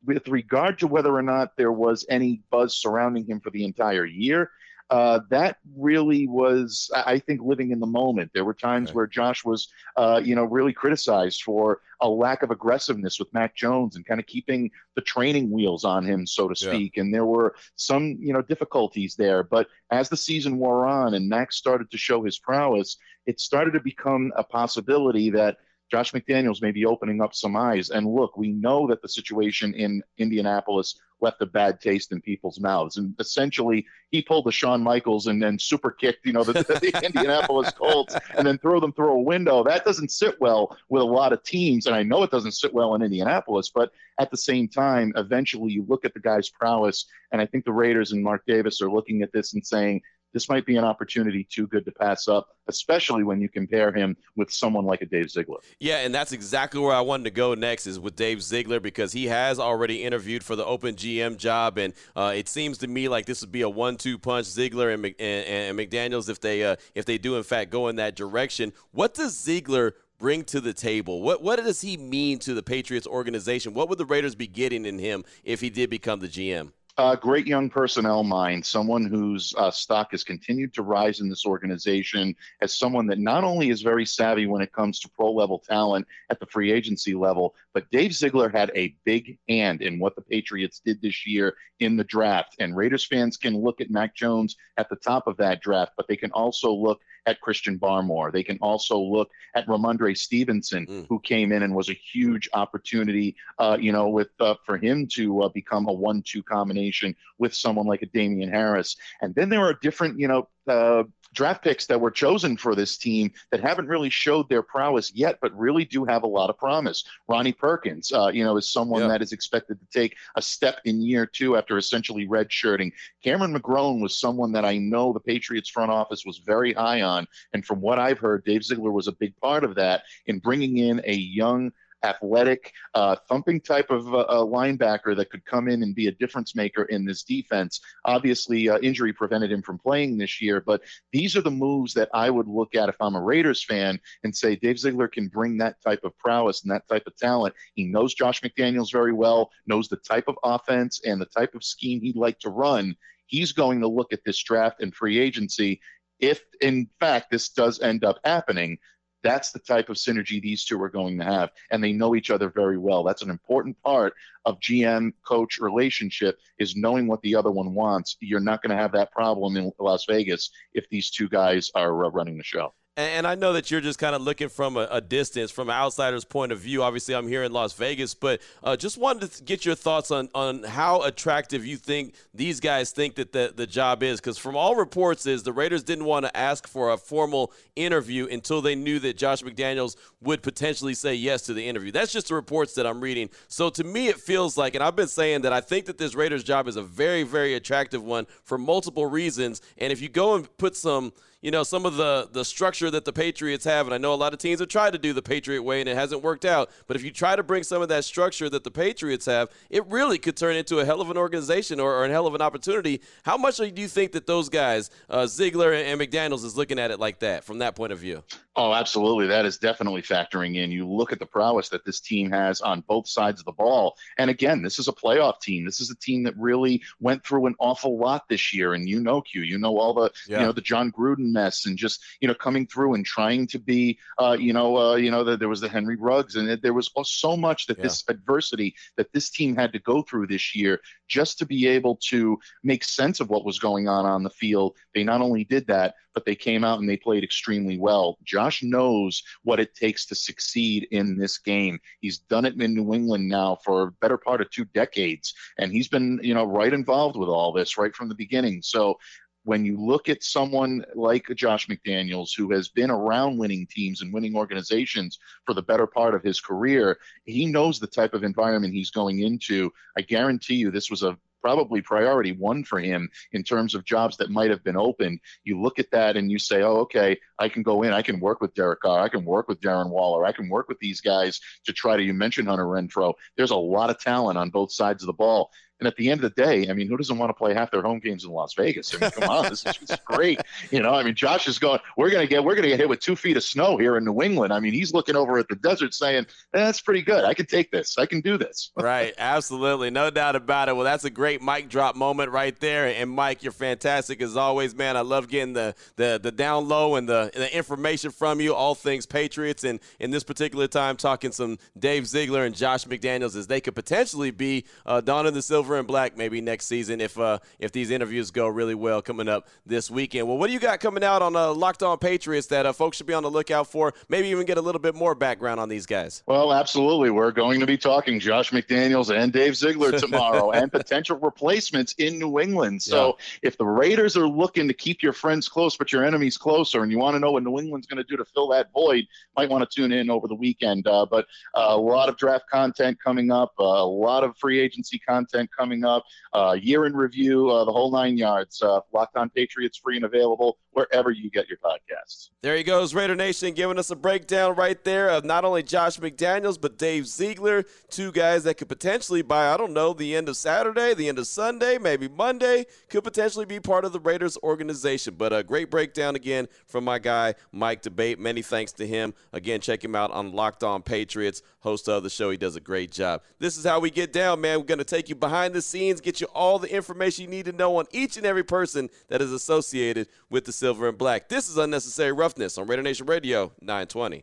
With regard to whether or not there was any buzz surrounding him for the entire year, uh, that really was, I think, living in the moment. There were times okay. where Josh was, uh, you know, really criticized for a lack of aggressiveness with Mac Jones and kind of keeping the training wheels on him, so to speak. Yeah. And there were some, you know, difficulties there. But as the season wore on and Mac started to show his prowess, it started to become a possibility that Josh McDaniels may be opening up some eyes. And look, we know that the situation in Indianapolis left a bad taste in people's mouths. And essentially, he pulled the Shawn Michaels and then super kicked, you know, the, the Indianapolis Colts and then throw them through a window. That doesn't sit well with a lot of teams. And I know it doesn't sit well in Indianapolis, but at the same time, eventually you look at the guy's prowess. And I think the Raiders and Mark Davis are looking at this and saying, this might be an opportunity too good to pass up, especially when you compare him with someone like a Dave Ziegler.
Yeah, and that's exactly where I wanted to go next is with Dave Ziegler because he has already interviewed for the Open GM job, and uh, it seems to me like this would be a one-two punch Ziegler and, and, and McDaniel's if they uh, if they do in fact go in that direction. What does Ziegler bring to the table? What what does he mean to the Patriots organization? What would the Raiders be getting in him if he did become the GM?
Uh, great young personnel mind, someone whose uh, stock has continued to rise in this organization as someone that not only is very savvy when it comes to pro level talent at the free agency level, but Dave Ziegler had a big hand in what the Patriots did this year in the draft. And Raiders fans can look at Mac Jones at the top of that draft, but they can also look at Christian Barmore. They can also look at Rhamondre Stevenson, mm. who came in and was a huge opportunity, uh, you know, with uh, for him to uh, become a one-two combination with someone like a Damien Harris. And then there are different, you know, uh, draft picks that were chosen for this team that haven't really showed their prowess yet, but really do have a lot of promise. Ronnie Perkins, uh, you know, is someone yeah. that is expected to take a step in year two after essentially redshirting. Cameron McGrone was someone that I know the Patriots front office was very high on, and from what I've heard, Dave Ziegler was a big part of that in bringing in a young athletic, uh, thumping type of uh, linebacker that could come in and be a difference maker in this defense. Obviously, uh, injury prevented him from playing this year, but these are the moves that I would look at if I'm a Raiders fan and say Dave Ziegler can bring that type of prowess and that type of talent. He knows Josh McDaniels very well, knows the type of offense and the type of scheme he'd like to run. He's going to look at this draft and free agency if in fact this does end up happening, that's the type of synergy these two are going to have. And they know each other very well. That's an important part of GM coach relationship is knowing what the other one wants. You're not going to have that problem in Las Vegas if these two guys are uh, running the show.
And I know that you're just kind of looking from a, a, distance, from an outsider's point of view. Obviously, I'm here in Las Vegas, but uh, just wanted to get your thoughts on, on how attractive you think these guys think that the, the job is. Because from all reports, is the Raiders didn't want to ask for a formal interview until they knew that Josh McDaniels would potentially say yes to the interview. That's just the reports that I'm reading. So to me, it feels like, and I've been saying that I think that this Raiders job is a very, very attractive one for multiple reasons. And if you go and put some – you know, some of the the structure that the Patriots have, and I know a lot of teams have tried to do the Patriot way and it hasn't worked out. But if you try to bring some of that structure that the Patriots have, it really could turn into a hell of an organization or, or a hell of an opportunity. How much do you think that those guys, uh, Ziegler and McDaniels, is looking at it like that from that point of view?
Oh, absolutely. That is definitely factoring in. You look at the prowess that this team has on both sides of the ball. And again, this is a playoff team. This is a team that really went through an awful lot this year. And you know, Q, you know all the, yeah. you know, the Jon Gruden mess and just, you know, coming through and trying to be, uh, you know, uh, you know, the, there was the Henry Ruggs and it, there was so much that yeah. this adversity that this team had to go through this year just to be able to make sense of what was going on on the field. They not only did that, but they came out and they played extremely well. Josh knows what it takes to succeed in this game. He's done it in New England now for a better part of two decades, and he's been, you know, right involved with all this right from the beginning. So when you look at someone like Josh McDaniels, who has been around winning teams and winning organizations for the better part of his career, he knows the type of environment he's going into. I guarantee you this was a probably priority one for him in terms of jobs that might have been open. You look at that and you say, oh, okay, I can go in, I can work with Derek Carr, I can work with Darren Waller, I can work with these guys to try to, you mentioned Hunter Renfrow. There's a lot of talent on both sides of the ball. And at the end of the day, I mean, who doesn't want to play half their home games in Las Vegas? I mean, come on, this is great. You know, I mean, Josh is going. We're gonna get we're gonna get hit with two feet of snow here in New England. I mean, he's looking over at the desert saying, "That's pretty good. I can take this. I can do this."
right, absolutely, no doubt about it. Well, that's a great mic drop moment right there. And Mike, you're fantastic as always, man. I love getting the the the down low and the the information from you, all things Patriots, and in this particular time, talking some Dave Ziegler and Josh McDaniels as they could potentially be uh, of the Silver silver and black maybe next season if uh, if these interviews go really well coming up this weekend. Well, what do you got coming out on uh, Locked On Patriots that uh, folks should be on the lookout for? Maybe even get a little bit more background on these guys.
Well, absolutely. We're going to be talking Josh McDaniels and Dave Ziegler tomorrow and potential replacements in New England. So yeah. if the Raiders are looking to keep your friends close but your enemies closer and you want to know what New England's going to do to fill that void, might want to tune in over the weekend. Uh, but uh, a lot of draft content coming up, uh, a lot of free agency content coming up, uh, year in review, uh, the whole nine yards. Uh, Locked on Patriots, free and available wherever you get your podcasts.
There he goes, Raider Nation, giving us a breakdown right there of not only Josh McDaniels, but Dave Ziegler, two guys that could potentially, by, I don't know, the end of Saturday, the end of Sunday, maybe Monday, could potentially be part of the Raiders organization. But a great breakdown again from my guy, Mike D'Abate. Many thanks to him. Again, check him out on Locked On Patriots, host of the show. He does a great job. This is how we get down, man. We're going to take you behind the scenes, get you all the information you need to know on each and every person that is associated with the silver and black. This is Unnecessary Roughness on Raider Nation Radio 920.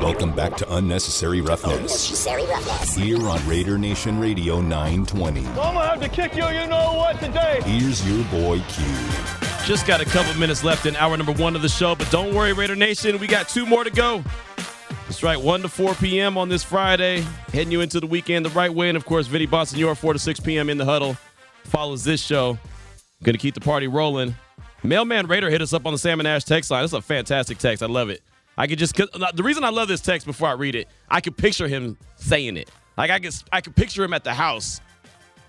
Welcome back to Unnecessary Roughness. Unnecessary Roughness. Here on Raider Nation Radio 920.
I'm gonna have to kick you, you know what, today.
Here's your boy Q.
Just got a couple minutes left in hour number one of the show, but don't worry, Raider Nation, we got two more to go. That's right, 1 to 4 p.m. on this Friday, heading you into the weekend the right way. And of course, Vinny Bonsignore, 4 to 6 p.m. in the huddle, follows this show. Going to keep the party rolling. Mailman Raider hit us up on the Salmon Ash text line. That's a fantastic text. I love it. I could just the reason I love this text before I read it, I could picture him saying it. Like I could I could picture him at the house,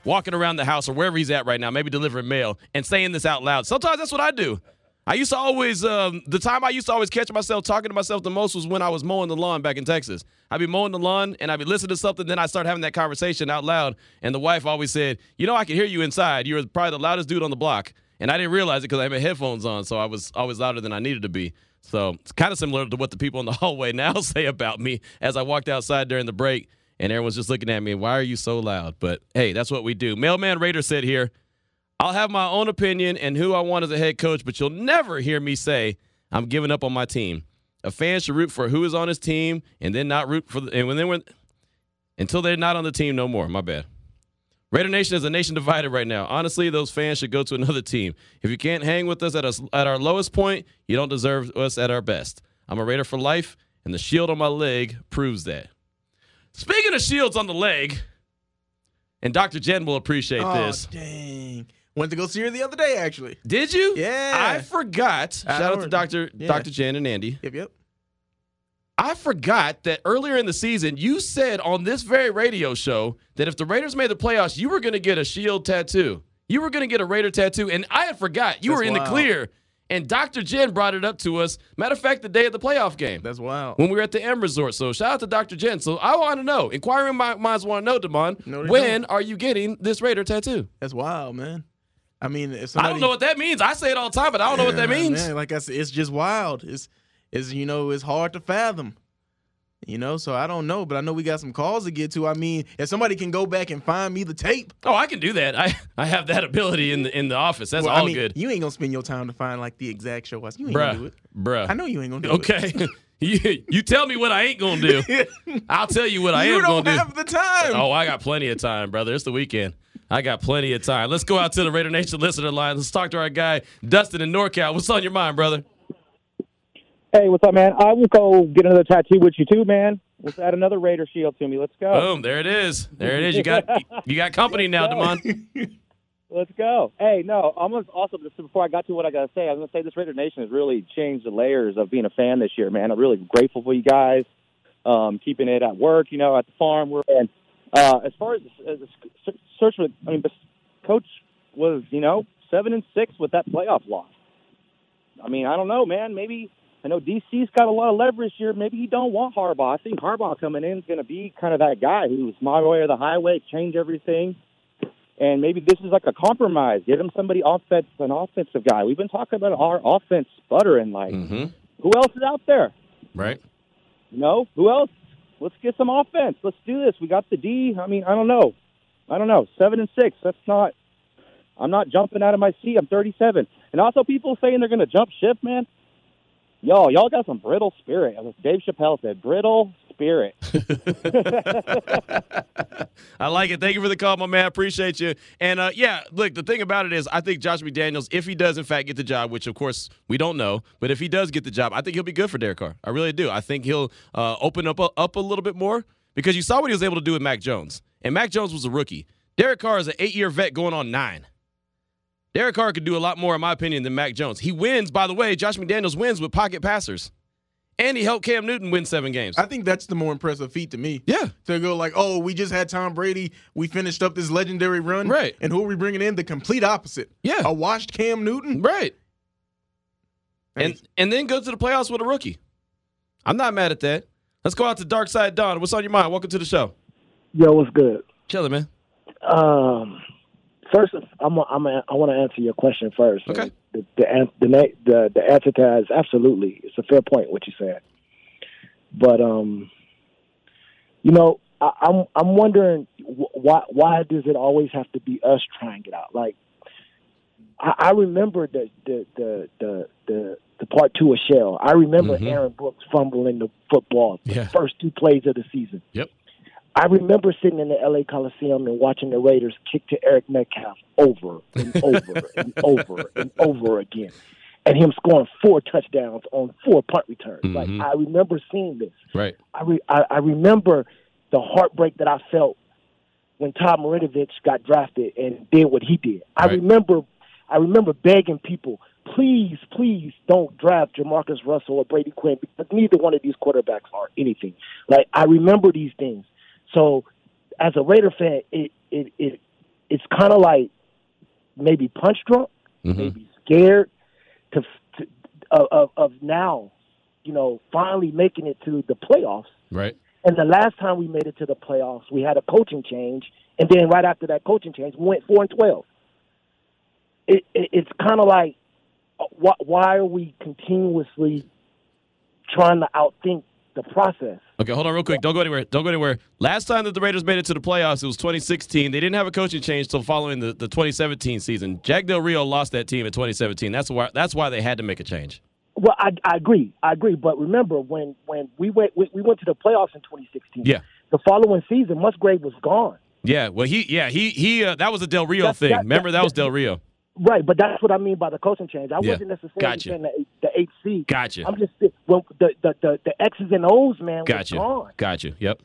walking around the house or wherever he's at right now, maybe delivering mail and saying this out loud. Sometimes that's what I do. I used to always um, the time I used to always catch myself talking to myself the most was when I was mowing the lawn back in Texas. I'd be mowing the lawn and I'd be listening to something, then I'd start having that conversation out loud. And the wife always said, "You know, I can hear you inside. You're probably the loudest dude on the block." And I didn't realize it because I had my headphones on, so I was always louder than I needed to be. So it's kind of similar to what the people in the hallway now say about me as I walked outside during the break, and everyone's just looking at me. Why are you so loud? But hey, that's what we do. Mailman Raider said here. I'll have my own opinion and who I want as a head coach, but you'll never hear me say I'm giving up on my team. A fan should root for who is on his team and then not root for the, and when they went until they're not on the team no more. My bad. Raider Nation is a nation divided right now. Honestly, those fans should go to another team. If you can't hang with us at us at our lowest point, you don't deserve us at our best. I'm a Raider for life, and the shield on my leg proves that. Speaking of shields on the leg, and Dr. Jen will appreciate this.
oh,
this.
Dang. Went to go see her the other day, actually.
Did you?
Yeah.
I forgot. Shout out to Dr.
yeah.
Dr. Jen and Andy.
Yep, yep.
I forgot that earlier in the season, you said on this very radio show that if the Raiders made the playoffs, you were going to get a shield tattoo. You were going to get a Raider tattoo. And I had forgot. You
That's
were in the clear. And Dr. Jen brought it up to us. Matter of fact, the day of the playoff game
That's wild.
when we were at the M Resort. So shout out to Dr. Jen. So I want to know, inquiring minds want to know, Damon,
No,
when
don't.
are you getting this Raider tattoo?
That's wild, man. I mean, if
I don't know what that means. I say it all the time, but I don't know what that means.
Man, like I said, it's just wild. It's, it's you know, it's hard to fathom. You know, so I don't know, but I know we got some calls to get to. I mean, if somebody can go back and find me the tape,
Oh, I can do that. I, I have that ability in the in the office. That's
well,
all
I mean,
good.
You ain't gonna spend your time to find like the exact show. You ain't gonna do it.
Bruh.
I know you ain't gonna do it.
Okay. you, you tell me what I ain't gonna do. I'll tell you what I
you
am gonna do.
You don't have the time.
Oh, I got plenty of time, brother. It's the weekend. I got plenty of time. Let's go out to the Raider Nation listener line. Let's talk to our guy Dustin in NorCal. What's on your mind, brother?
Hey, what's up, man? I will go get another tattoo with you too, man. Let's add another Raider shield to me. Let's go.
Boom, there it is. There it is. You got you got company now, Damon.
Let's go. Hey, no, I'm gonna also just before I got to what I gotta say, I was gonna say this Raider Nation has really changed the layers of being a fan this year, man. I'm really grateful for you guys, um, keeping it at work, you know, at the farm. We're and uh, as far as as the search for, I mean, the coach was, you know, seven and six with that playoff loss. I mean, I don't know, man. Maybe I know DC's got a lot of leverage here. Maybe he don't want Harbaugh. I think Harbaugh coming in is going to be kind of that guy who's my way or the highway, change everything. And maybe this is like a compromise. Get him somebody offense, an offensive guy. We've been talking about our offense sputtering. Like,
Mm-hmm.
who else is out there?
Right.
You know, who else? Let's get some offense. Let's do this. We got the D. I mean, I don't know. I don't know. Seven and six. That's not. I'm not jumping out of my seat. I'm 37. And also, people saying they're going to jump ship, man. Y'all, y'all got some brittle spirit. As Dave Chappelle said, brittle spirit.
I like it. Thank you for the call, my man. Appreciate you. And uh, yeah, look, the thing about it is, I think Josh McDaniels, if he does in fact get the job, which of course we don't know, but if he does get the job, I think he'll be good for Derek Carr. I really do. I think he'll uh, open up up a little bit more because you saw what he was able to do with Mac Jones, and Mac Jones was a rookie. Derek Carr is an eight-year vet going on nine. Derek Carr could do a lot more, in my opinion, than Mac Jones. He wins, by the way. Josh McDaniels wins with pocket passers, and he helped Cam Newton win seven games.
I think that's the more impressive feat to me.
yeah.
To go like, oh, we just had Tom Brady. We finished up this legendary run.
Right.
And who are we bringing in? The complete opposite.
Yeah.
A washed Cam Newton.
Right. And and then go to the playoffs with a rookie. I'm not mad at that. Let's go out to Dark Side Dawn. What's on your mind? Welcome to the show.
Yo, what's good?
Chilling, man.
Um, first, I'm a, I'm a, I want to answer your question first.
Okay.
The the the the, the answer to that is absolutely. It's a fair point what you said. But um, you know, I, I'm I'm wondering why why does it always have to be us trying it out? Like, I, I remember the the the the the, the part two of Shell. I remember
Mhm.
Aaron Brooks fumbling the football the
Yeah.
first two plays of the season.
Yep.
I remember sitting in the LA Coliseum and watching the Raiders kick to Eric Metcalf over and over and over and over again, and him scoring four touchdowns on four punt returns. Like
Mhm.
I remember seeing this.
Right.
I, re- I I remember the heartbreak that I felt when Todd Marinovich got drafted and did what he did. I remember I remember begging people, please, please don't draft JaMarcus Russell or Brady Quinn because neither one of these quarterbacks are anything. Like I remember these things. So as a Raider fan, it it, it it's kind of like maybe punch drunk,
Mhm.
maybe scared to, to of, of, of now, you know, finally making it to the playoffs.
Right.
And the last time we made it to the playoffs, we had a coaching change, and then right after that coaching change, we went four and twelve. It, it, it's kind of like, uh, why, why are we continuously trying to outthink the process?
Okay, hold on real quick. Don't go anywhere. Don't go anywhere. Last time that the Raiders made it to the playoffs, it was 2016. They didn't have a coaching change until following the, the 2017 season. Jack Del Rio lost that team in 2017. That's why that's why they had to make a change.
Well, I, I agree. I agree. But remember, when when we went we, we went to the playoffs in 2016.
Yeah.
The following season, Musgrave was gone.
Yeah, well, he yeah he he uh, that was a Del Rio thing.
that-
Remember that,
that-
was Del Rio.
Right, but that's what I mean by the coaching change. I
Yeah.
wasn't necessarily
Gotcha.
saying the, the eight seed.
Gotcha.
I'm just well, the, the the the X's and O's man
Gotcha.
was gone,
Gotcha. Yep.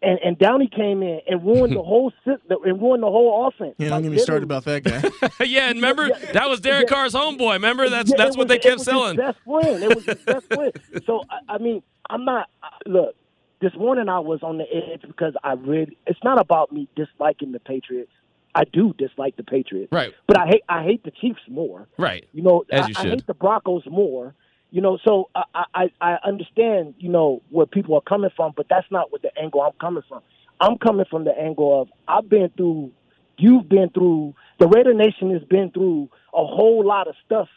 and and Downing came in and ruined the whole system and ruined the whole offense.
Yeah, don't
Like,
get me started about that guy.
yeah, and remember that was Derek
Yeah.
Carr's homeboy. Remember that's
Yeah,
that's
it
what
was-
they kept
it was
selling.
His best friend. It was his best friend. So I, I mean, I'm not. Look, this morning I was on the edge because I really. It's not about me disliking the Patriots. I do dislike the Patriots,
Right.
but I hate I hate the Chiefs more.
Right.
You know,
As
I,
you
I
should.
hate the Broncos more. You know, so I, I I understand you know where people are coming from, but that's not what the angle I'm coming from. I'm coming from the angle of I've been through, you've been through, the Raider Nation has been through a whole lot of stuff,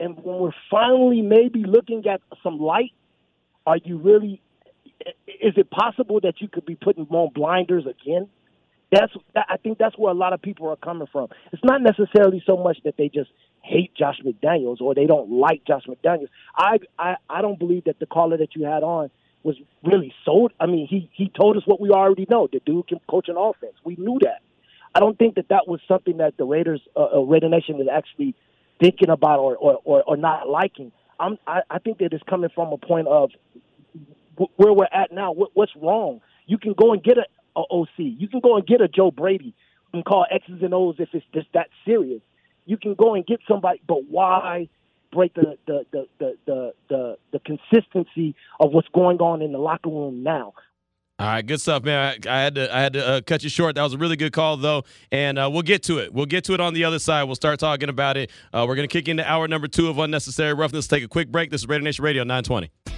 and when we're finally maybe looking at some light, are you really? Is it possible that you could be putting on blinders again? That's I think that's where a lot of people are coming from. It's not necessarily so much that they just hate Josh McDaniels or they don't like Josh McDaniels. I I, I don't believe that the caller that you had on was really sold. I mean, he he told us what we already know. The dude can coach an offense. We knew that. I don't think that that was something that the Raiders, uh, uh, Raider Nation, is actually thinking about or or, or, or not liking. I'm, I, I think that it's coming from a point of wh- where we're at now. What, what's wrong? You can go and get a, OC. You can go and get a Joe Brady and call X's and O's if it's just that serious. You can go and get somebody, but why break the the the the the, the, the consistency of what's going on in the locker room now?
All right, good stuff, man. I, I had to I had to uh, cut you short. That was a really good call, though, and uh, we'll get to it. We'll get to it on the other side. We'll start talking about it. Uh, we're gonna kick into hour number two of unnecessary roughness. Take a quick break. This is Raider Nation Radio 920.